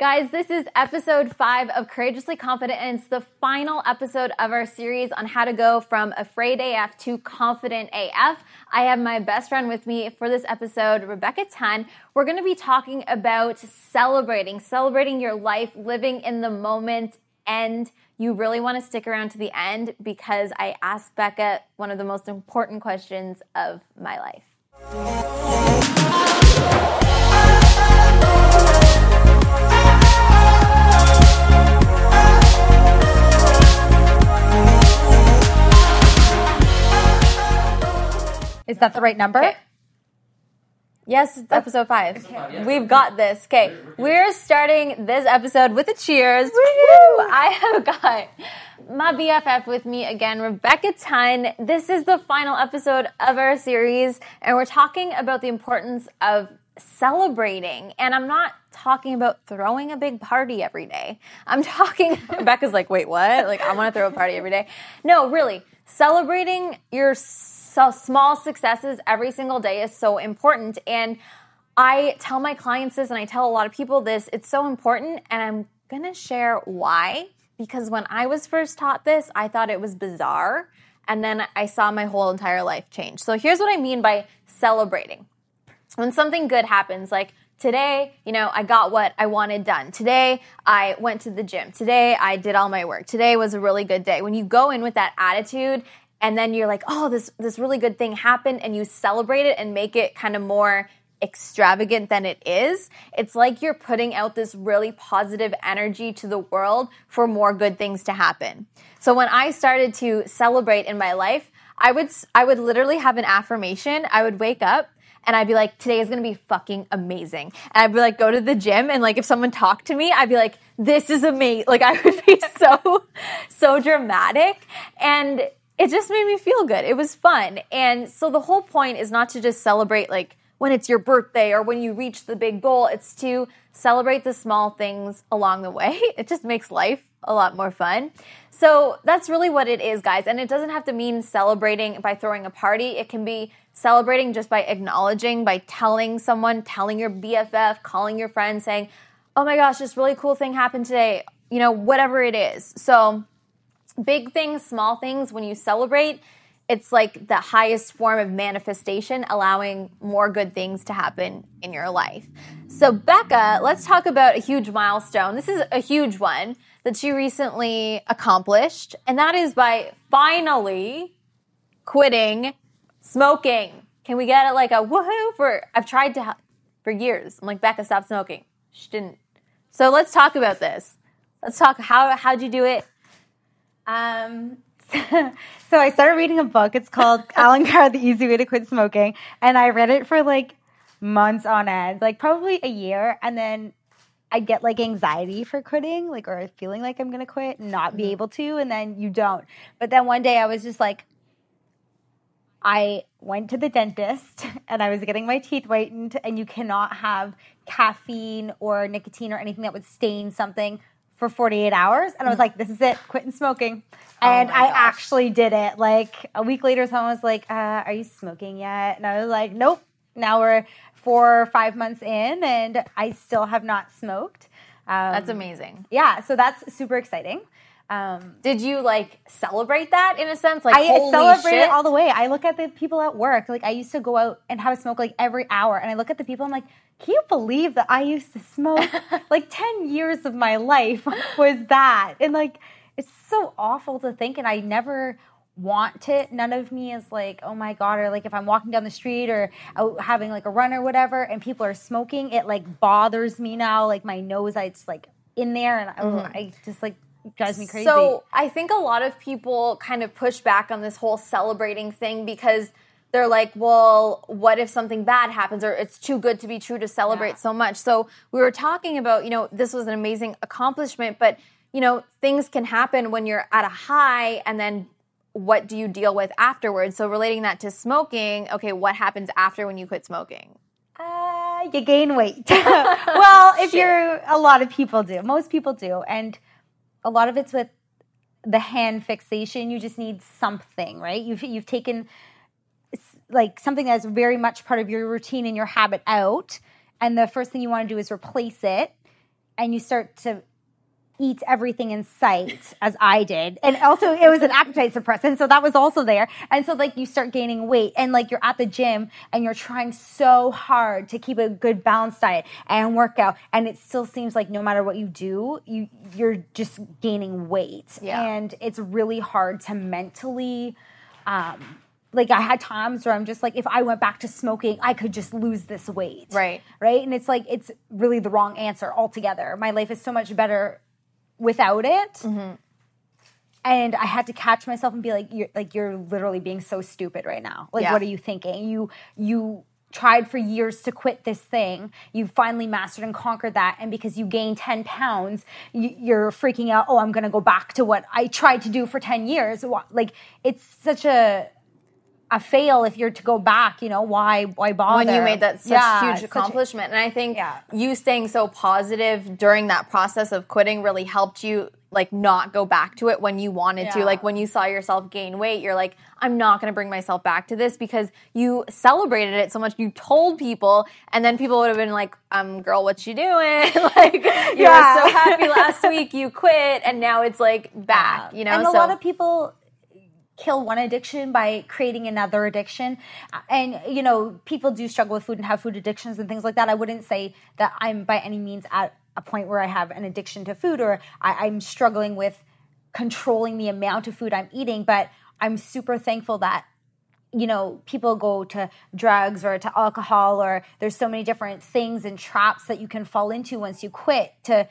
Guys, this is episode five of Courageously Confident, and it's the final episode of our series on how to go from afraid AF to confident AF. I have my best friend with me for this episode, Rebecca Tan. We're going to be talking about celebrating, celebrating your life, living in the moment, and you really want to stick around to the end because I asked Becca one of the most important questions of my life. That the right number? Okay. Yes, it's oh. episode five. We've got this. Okay, we're starting this episode with a cheers. Woo! I have got my BFF with me again, Rebecca Tan. This is the final episode of our series, and we're talking about the importance of celebrating. And I'm not talking about throwing a big party every day. I'm talking, Rebecca's like, wait, what? Like, I want to throw a party every day. No, really, celebrating your so small successes every single day is so important. And I tell my clients this and I tell a lot of people this. It's so important. And I'm going to share why. Because when I was first taught this, I thought it was bizarre. And then I saw my whole entire life change. So here's what I mean by celebrating. When something good happens, like today, you know, I got what I wanted done. Today, I went to the gym. Today, I did all my work. Today was a really good day. When you go in with that attitude and then you're like, oh, this this really good thing happened, and you celebrate it and make it kind of more extravagant than it is. It's like you're putting out this really positive energy to the world for more good things to happen. So when I started to celebrate in my life, I would I would literally have an affirmation. I would wake up and I'd be like, today is gonna be fucking amazing. And I'd be like, go to the gym and like if someone talked to me, I'd be like, this is amazing. Like I would be so, so dramatic. And it just made me feel good. It was fun. And so the whole point is not to just celebrate like when it's your birthday or when you reach the big goal, it's to celebrate the small things along the way. It just makes life a lot more fun. So that's really what it is, guys. And it doesn't have to mean celebrating by throwing a party. It can be celebrating just by acknowledging, by telling someone, telling your BFF, calling your friend, saying, oh my gosh, this really cool thing happened today, you know, whatever it is. So big things, small things, when you celebrate, it's like the highest form of manifestation, allowing more good things to happen in your life. So, Becca, let's talk about a huge milestone. This is a huge one that she recently accomplished, and that is by finally quitting smoking. Can we get it like a woohoo for? I've tried to for years. I'm like Becca, stop smoking. She didn't. So let's talk about this. Let's talk. How how'd you do it? Um, so I started reading a book. It's called Allen Carr, The Easy Way to Quit Smoking. And I read it for like months on end, like probably a year. And then I get like anxiety for quitting, like, or feeling like I'm going to quit, not be mm-hmm. able to. And then you don't. But then one day I was just like, I went to the dentist and I was getting my teeth whitened, and you cannot have caffeine or nicotine or anything that would stain something for 48 hours and I was like, this is it, quitting smoking. Oh and oh I gosh. actually did it. Like a week later, someone was like, uh, are you smoking yet? And I was like, nope. Now we're four or five months in and I still have not smoked. Um, that's amazing. Yeah, so that's super exciting. Um, Did you like celebrate that in a sense? Like, I celebrate it all the way. I look at the people at work. Like, I used to go out and have a smoke like every hour, and I look at the people. I'm like, can you believe that I used to smoke? like, ten years of my life was that, and like, it's so awful to think. And I never want it. None of me is like, oh my god, or like if I'm walking down the street or out having like a run or whatever, and people are smoking, it like bothers me now. Like my nose, I just like in there, and mm-hmm. I just like drives me crazy. So I think a lot of people kind of push back on this whole celebrating thing because they're like, well, what if something bad happens or it's too good to be true to celebrate yeah. so much? So we were talking about, you know, this was an amazing accomplishment, but you know, things can happen when you're at a high and then what do you deal with afterwards? So relating that to smoking, okay, what happens after when you quit smoking? Uh, you gain weight. well, if Shit. you're a lot of people do. Most people do. And a lot of it's with the hand fixation. You just need something, right? You've you've taken like something that's very much part of your routine and your habit out, and the first thing you want to do is replace it. and you start to eat everything in sight as I did. And also it was an appetite suppressant. So that was also there. And so like you start gaining weight and like you're at the gym and you're trying so hard to keep a good balanced diet and workout. And it still seems like no matter what you do, you, you're just gaining weight. Yeah. And it's really hard to mentally, um, like I had times where I'm just like, if I went back to smoking, I could just lose this weight. Right. Right. And it's like, it's really the wrong answer altogether. My life is so much better without it. Mm-hmm. And I had to catch myself and be like, you're like, you're literally being so stupid right now. Like, Yeah. what are you thinking? You, you, tried for years to quit this thing you finally mastered and conquered that and because you gained 10 pounds you, you're freaking out oh i'm going to go back to what i tried to do for 10 years like it's such a a fail if you're to go back you know why why bother when you made that such Yeah, huge such accomplishment. and I think Yeah. you staying so positive during that process of quitting really helped you like not go back to it when you wanted to. Like when you saw yourself gain weight, you're like, I'm not going to bring myself back to this because you celebrated it so much. You told people, and then people would have been like, um, girl, what you doing? like you Yeah. were so happy last week, you quit, and now it's like back. You know, and a so lot of people kill one addiction by creating another addiction and you know people do struggle with food and have food addictions and things like that i wouldn't say that i'm by any means at a point where i have an addiction to food or I, i'm struggling with controlling the amount of food i'm eating but i'm super thankful that you know people go to drugs or to alcohol or there's so many different things and traps that you can fall into once you quit to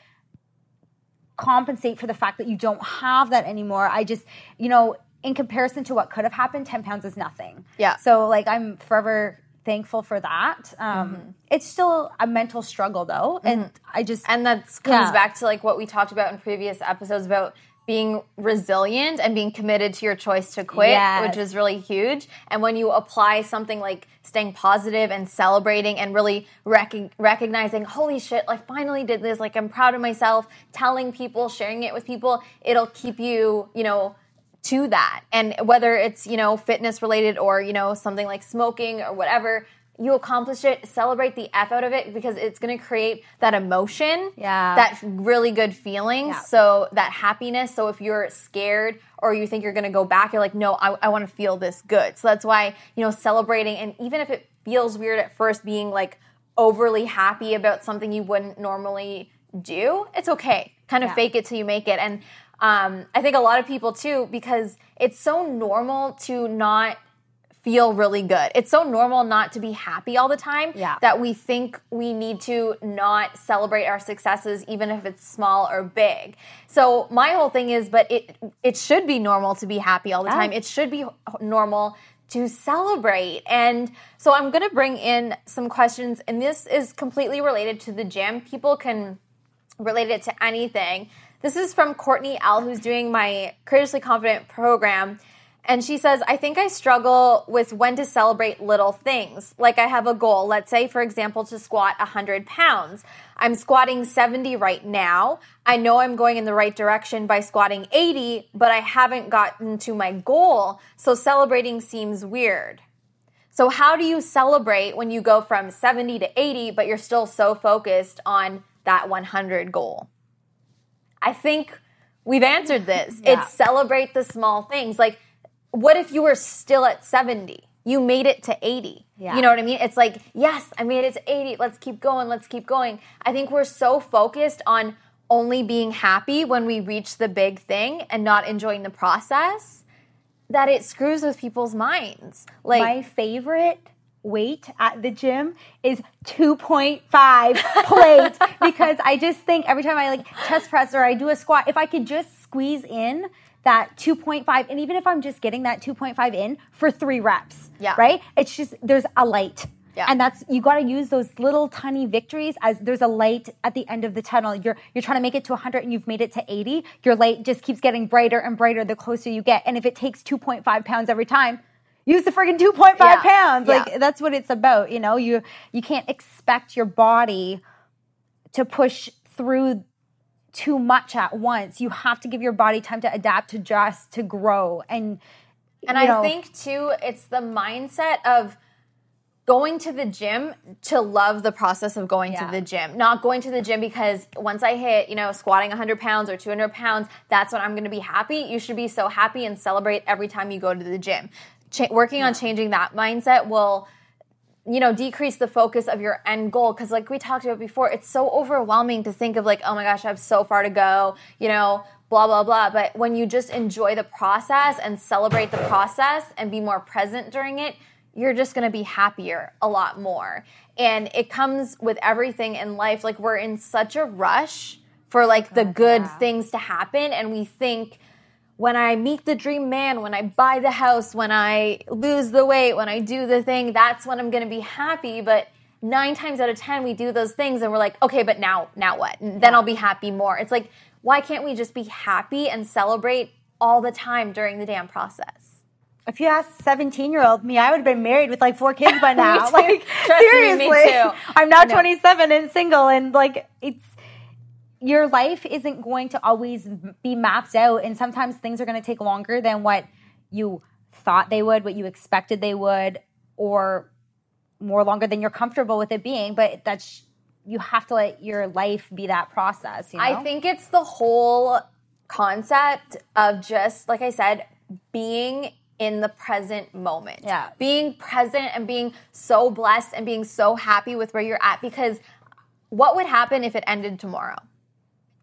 compensate for the fact that you don't have that anymore. I just, you know, in comparison to what could have happened, 10 pounds is nothing. Yeah. So, like, I'm forever thankful for that. Um, It's still a mental struggle, though. And I just, And that comes Yeah. back to like what we talked about in previous episodes about being resilient and being committed to your choice to quit, Yes. which is really huge. And when you apply something like staying positive and celebrating and really rec- recognizing, holy shit, I finally did this, like I'm proud of myself, telling people, sharing it with people, it'll keep you, you know, to that. And whether it's, you know, fitness related or, you know, something like smoking or whatever, you accomplish it, celebrate the F out of it because it's going to create that emotion, Yeah. that really good feeling. Yeah. So that happiness. So if you're scared or you think you're going to go back, you're like, no, I, I want to feel this good. So that's why, you know, celebrating and even if it feels weird at first, being like overly happy about something you wouldn't normally do, it's okay. Kind of Yeah. fake it till you make it. And um, I think a lot of people too, because it's so normal to not feel really good. It's so normal not to be happy all the time Yeah. that we think we need to not celebrate our successes even if it's small or big. So my whole thing is but it it should be normal to be happy all the time. It should be normal to celebrate. And so I'm going to bring in some questions and this is completely related to the gym. People can relate it to anything. This is from Courtney L, who's doing my Courageously Confident program. And she says, I think I struggle with when to celebrate little things. Like I have a goal, let's say, for example, to squat 100 pounds. I'm squatting 70 right now. I know I'm going in the right direction by squatting 80, but I haven't gotten to my goal. So celebrating seems weird. So, how do you celebrate when you go from 70 to 80, but you're still so focused on that 100 goal? I think we've answered this. Yeah. It's celebrate the small things. Like, what if you were still at 70? You made it to 80. Yeah. You know what I mean? It's like, yes, I made it to 80. Let's keep going. Let's keep going. I think we're so focused on only being happy when we reach the big thing and not enjoying the process that it screws with people's minds. Like, my favorite weight at the gym is 2.5 plate because I just think every time I like chest press or I do a squat, if I could just squeeze in that 2.5, and even if I'm just getting that 2.5 in for three reps, Yeah. right? It's just there's a light. Yeah. And that's you got to use those little tiny victories as there's a light at the end of the tunnel. You're you're trying to make it to 100 and you've made it to 80. Your light just keeps getting brighter and brighter the closer you get. And if it takes 2.5 pounds every time, use the friggin' 2.5 Yeah. pounds. Like Yeah. that's what it's about. You know, you you can't expect your body to push through too much at once. You have to give your body time to adapt, to adjust, to grow, and And I know, think too, it's the mindset of going to the gym to love the process of going Yeah. to the gym, not going to the gym because once I hit, you know, squatting 100 pounds or 200 pounds, that's when I'm going to be happy. You should be so happy and celebrate every time you go to the gym. Cha- working on changing that mindset will you know decrease the focus of your end goal. Because like we talked about before it's so overwhelming to think of like oh my gosh i have so far to go you know blah blah blah. But when you just enjoy the process and celebrate the process and be more present during it you're just going to be happier a lot more. And it comes with everything in life. Like we're in such a rush for like the good yeah. things to happen. And we think when I meet the dream man, when I buy the house, when I lose the weight, when I do the thing, that's when I'm going to be happy. But nine times out of 10, we do those things and we're like, okay, but now, now what? And then I'll be happy more. It's like, why can't we just be happy and celebrate all the time during the damn process? If you asked 17 year old me, I would have been married with like four kids by now. Like, Trust seriously. me too. I'm now 27 and single, and like, it's your life isn't going to always be mapped out, and sometimes things are going to take longer than what you thought they would, what you expected they would, or more longer than you're comfortable with it being. But that's you have to let your life be that process. You know? I think it's the whole concept of just, like I said, being in the present moment. Yeah. Being present and being so blessed and being so happy with where you're at because what would happen if it ended tomorrow?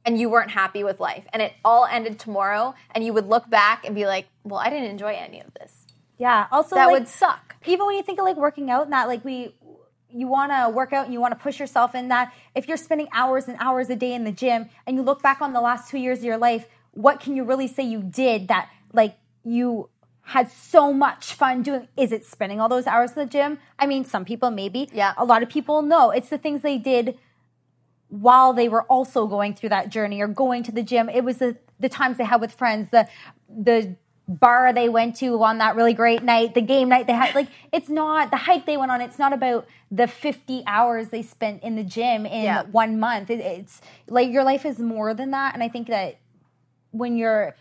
And you weren't happy with life and it all ended tomorrow and you would look back and be like, well, I didn't enjoy any of this. yeah. Also, That like, would suck. even when you think of like working out and that like we you want to work out and you want to push yourself in that if you're spending hours and hours a day in the gym and you look back on the last two years of your life what can you really say you did that like you had so much fun doing is it spending all those hours in the gym i mean some people maybe Yeah. a lot of people no it's the things they did while they were also going through that journey or going to the gym. It was the the times they had with friends, the the bar they went to on that really great night, the game night they had. Like it's not the hike they went on. It's not about the fifty hours they spent in the gym in Yeah. one month. It, it's like your life is more than that. And I think that when you're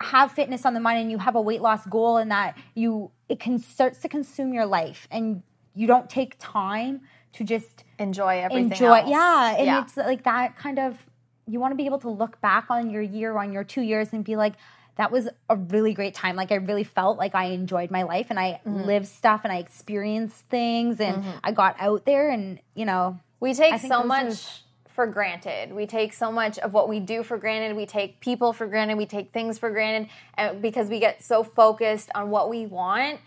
have fitness on the mind and you have a weight loss goal and that you it can starts to consume your life and you don't take time to just Enjoy everything. enjoy else. yeah and Yeah. it's like that kind of you want to be able to look back on your year on your two years and be like that was a really great time like i really felt like i enjoyed my life and i Mm-hmm. lived stuff and i experienced things and i got out there and you know We take so much are- for granted. We take so much of what we do for granted. We take people for granted. We take things for granted and because we get so focused on what we want.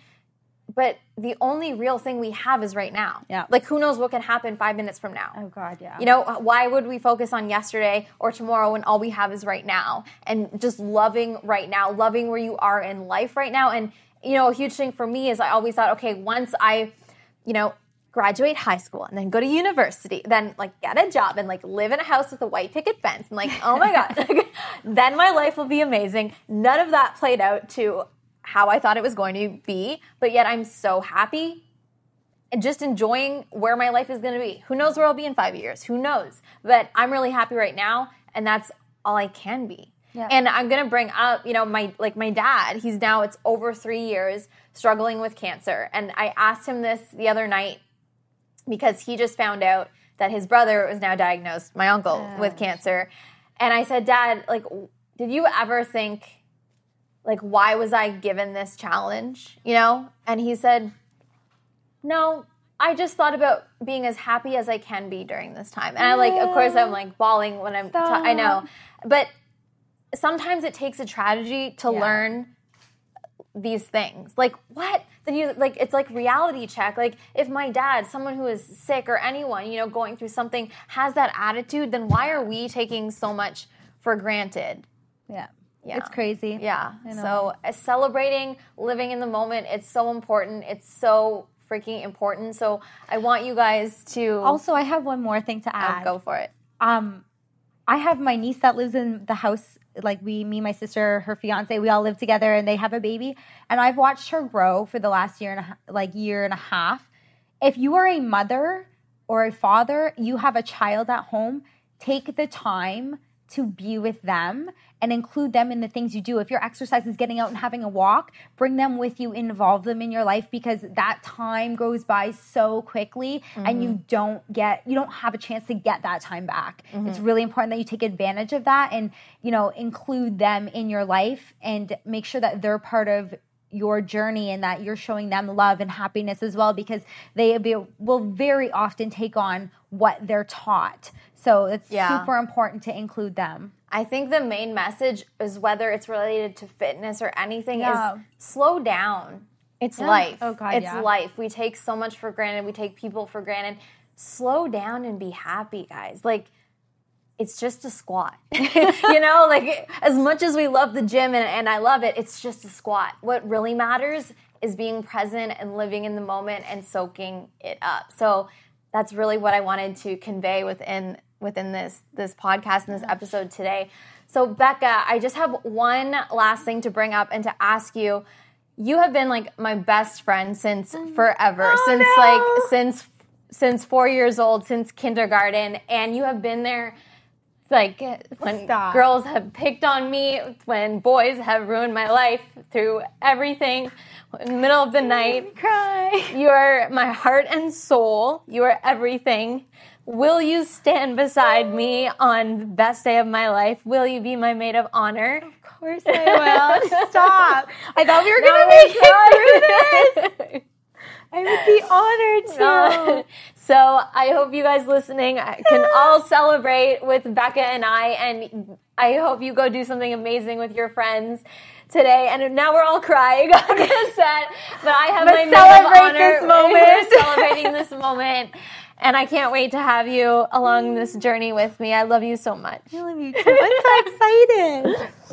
But the only real thing we have is right now. Yeah. Like who knows what can happen five minutes from now. oh god yeah You know, why would we focus on yesterday or tomorrow when all we have is right now? And just loving right now, loving where you are in life right now. And, you know, a huge thing for me is I always thought, okay, once I, you know, graduate high school and then go to university, then like get a job and like live in a house with a white picket fence and like, oh my God, then my life will be amazing. None of that played out to how I thought it was going to be, but yet I'm so happy and just enjoying where my life is going to be. Who knows where I'll be in five years? Who knows? But I'm really happy right now, and that's all I can be. Yeah. And I'm going to bring up, you know, my like my dad. He's now it's over three years struggling with cancer, and I asked him this the other night because he just found out that his brother was now diagnosed, my uncle, with cancer, and I said, Dad, like, did you ever think? Like, why was I given this challenge? You know? And he said, no, I just thought about being as happy as I can be during this time. And I like, of course, I'm like bawling when I'm, ta- I know. But sometimes it takes a tragedy to Yeah. learn these things. Like, what? Then you, like, it's like reality check. Like, if my dad, someone who is sick or anyone, you know, going through something has that attitude, then why are we taking so much for granted? yeah Yeah. it's crazy Yeah. So uh, celebrating, living in the moment, it's so important. It's so freaking important. So I want you guys to also i have one more thing to oh, add go for it. um i have my niece that lives in the house like we me my sister her fiance we all live together and they have a baby and i've watched her grow for the last year and a, like year and a half if you are a mother or a father you have a child at home take the time to be with them and include them in the things you do. If your exercise is getting out and having a walk, bring them with you, involve them in your life because that time goes by so quickly mm-hmm. and you mm-hmm. don't get you don't have a chance to get that time back. Mm-hmm. It's really important that you take advantage of that and, you know, include them in your life and make sure that they're part of your journey and that you're showing them love and happiness as well because they will very often take on what they're taught. So it's yeah. super important to include them. I think the main message is whether it's related to fitness or anything yeah. is slow down. It's yeah. life. Oh God, it's life. We take so much for granted. We take people for granted. Slow down and be happy, guys. Like it's just a squat. you know, like as much as we love the gym and, and I love it, it's just a squat. What really matters is being present and living in the moment and soaking it up. So that's really what I wanted to convey within within this this podcast and this episode today. So Becca, I just have one last thing to bring up and to ask you. You have been like my best friend since mm. forever, oh, since no. like since since 4 years old, since kindergarten and you have been there like when Stop. girls have picked on me, when boys have ruined my life through everything in the middle of the night. Cry. You are my heart and soul. You are everything. Will you stand beside me on the best day of my life? Will you be my maid of honor? Of course I will. Stop. I thought we were going to make it through this. I would be honored to. so I hope you guys listening uh, can all celebrate with Becca and I, and I hope you go do something amazing with your friends today. And now we're all crying on this set, but I have but my celebrate this moment. We're celebrating this moment. And I can't wait to have you along this journey with me. I love you so much. I love you too. I'm so excited.